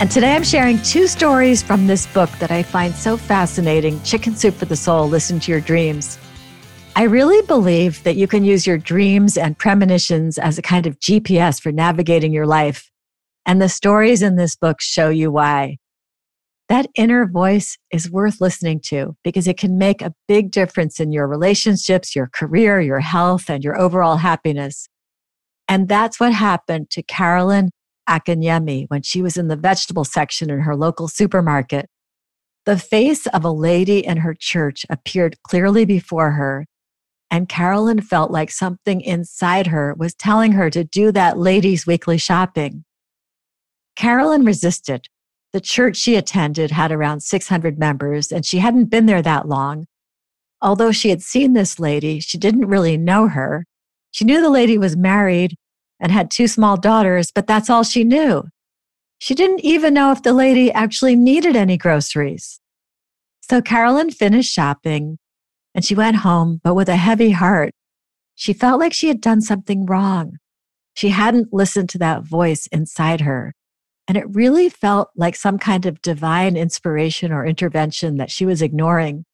And today I'm sharing two stories from this book that I find so fascinating Chicken Soup for the Soul Listen to Your Dreams. I really believe that you can use your dreams and premonitions as a kind of GPS for navigating your life. And the stories in this book show you why. That inner voice is worth listening to because it can make a big difference in your relationships, your career, your health, and your overall happiness. And that's what happened to Carolyn Akinyemi when she was in the vegetable section in her local supermarket. The face of a lady in her church appeared clearly before her, and Carolyn felt like something inside her was telling her to do that lady's weekly shopping. Carolyn resisted. The church she attended had around 600 members, and she hadn't been there that long. Although she had seen this lady, she didn't really know her. She knew the lady was married and had two small daughters, but that's all she knew. She didn't even know if the lady actually needed any groceries. So Carolyn finished shopping and she went home, but with a heavy heart. She felt like she had done something wrong. She hadn't listened to that voice inside her. And it really felt like some kind of divine inspiration or intervention that she was ignoring.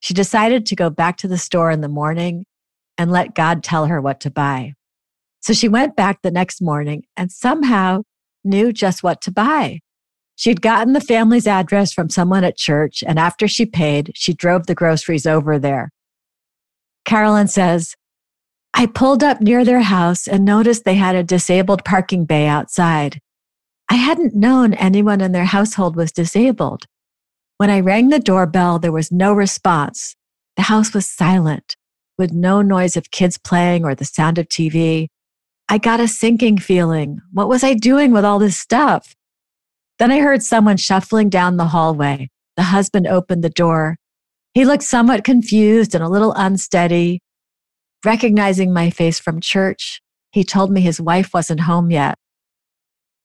She decided to go back to the store in the morning and let God tell her what to buy. So she went back the next morning and somehow knew just what to buy. She'd gotten the family's address from someone at church, and after she paid, she drove the groceries over there. Carolyn says, I pulled up near their house and noticed they had a disabled parking bay outside. I hadn't known anyone in their household was disabled. When I rang the doorbell, there was no response. The house was silent, with no noise of kids playing or the sound of TV. I got a sinking feeling. What was I doing with all this stuff? Then I heard someone shuffling down the hallway. The husband opened the door. He looked somewhat confused and a little unsteady. Recognizing my face from church, he told me his wife wasn't home yet.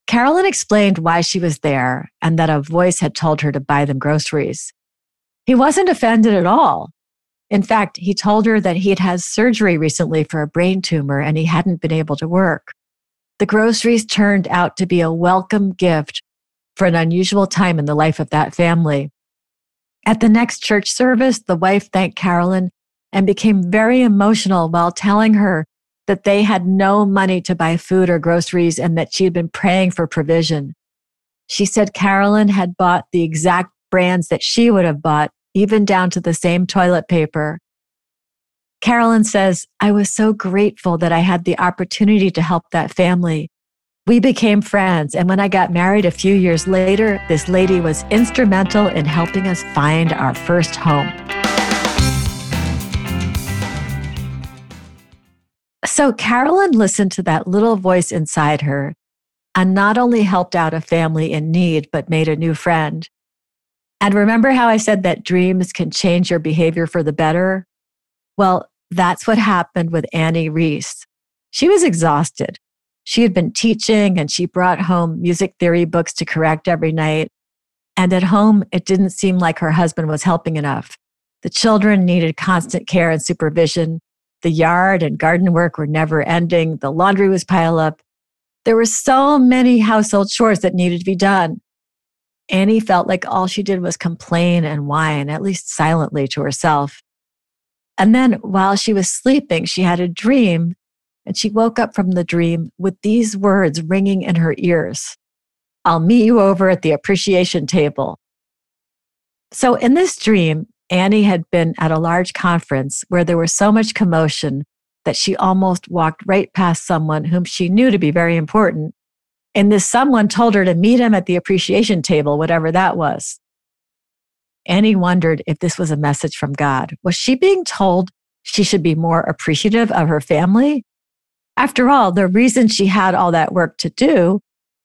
Carolyn explained why she was there and that a voice had told her to buy them groceries. He wasn't offended at all. In fact, he told her that he had had surgery recently for a brain tumor and he hadn't been able to work. The groceries turned out to be a welcome gift for an unusual time in the life of that family. At the next church service, the wife thanked Carolyn and became very emotional while telling her that they had no money to buy food or groceries and that she had been praying for provision. She said Carolyn had bought the exact brands that she would have bought even down to the same toilet paper. Carolyn says, I was so grateful that I had the opportunity to help that family. We became friends, and when I got married a few years later, this lady was instrumental in helping us find our first home. So Carolyn listened to that little voice inside her and not only helped out a family in need, but made a new friend. And remember how I said that dreams can change your behavior for the better? Well, that's what happened with Annie Reese. She was exhausted. She had been teaching and she brought home music theory books to correct every night. And at home, it didn't seem like her husband was helping enough. The children needed constant care and supervision. The yard and garden work were never ending. The laundry was piled up. There were so many household chores that needed to be done. Annie felt like all she did was complain and whine, at least silently to herself. And then while she was sleeping, she had a dream and she woke up from the dream with these words ringing in her ears I'll meet you over at the appreciation table. So, in this dream, Annie had been at a large conference where there was so much commotion that she almost walked right past someone whom she knew to be very important. And this someone told her to meet him at the appreciation table, whatever that was. Annie wondered if this was a message from God. Was she being told she should be more appreciative of her family? After all, the reason she had all that work to do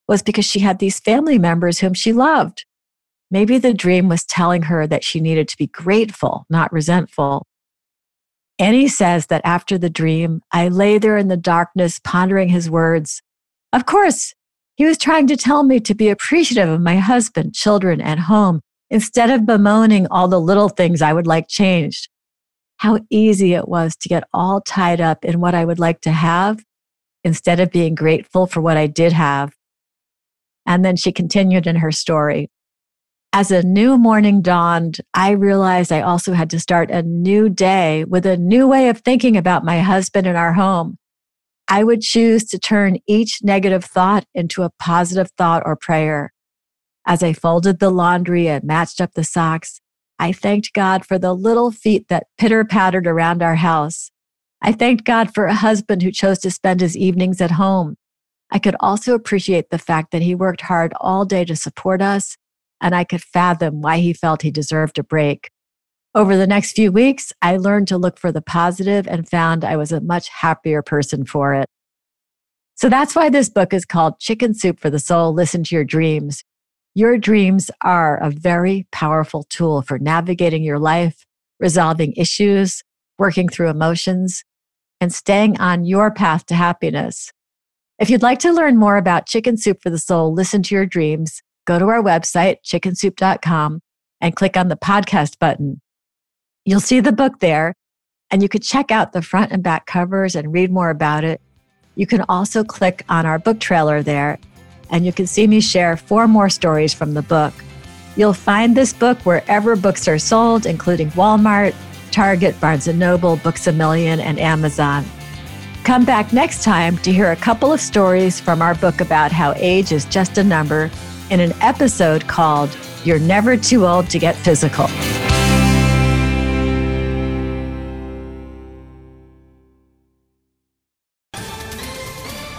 was because she had these family members whom she loved. Maybe the dream was telling her that she needed to be grateful, not resentful. Annie says that after the dream, I lay there in the darkness pondering his words. Of course, he was trying to tell me to be appreciative of my husband, children, and home instead of bemoaning all the little things I would like changed. How easy it was to get all tied up in what I would like to have instead of being grateful for what I did have. And then she continued in her story. As a new morning dawned, I realized I also had to start a new day with a new way of thinking about my husband and our home. I would choose to turn each negative thought into a positive thought or prayer. As I folded the laundry and matched up the socks, I thanked God for the little feet that pitter pattered around our house. I thanked God for a husband who chose to spend his evenings at home. I could also appreciate the fact that he worked hard all day to support us and I could fathom why he felt he deserved a break. Over the next few weeks, I learned to look for the positive and found I was a much happier person for it. So that's why this book is called Chicken Soup for the Soul Listen to Your Dreams. Your dreams are a very powerful tool for navigating your life, resolving issues, working through emotions, and staying on your path to happiness. If you'd like to learn more about Chicken Soup for the Soul, Listen to Your Dreams, go to our website, chickensoup.com, and click on the podcast button. You'll see the book there, and you could check out the front and back covers and read more about it. You can also click on our book trailer there, and you can see me share four more stories from the book. You'll find this book wherever books are sold, including Walmart, Target, Barnes & Noble, Books A Million, and Amazon. Come back next time to hear a couple of stories from our book about how age is just a number in an episode called You're Never Too Old to Get Physical.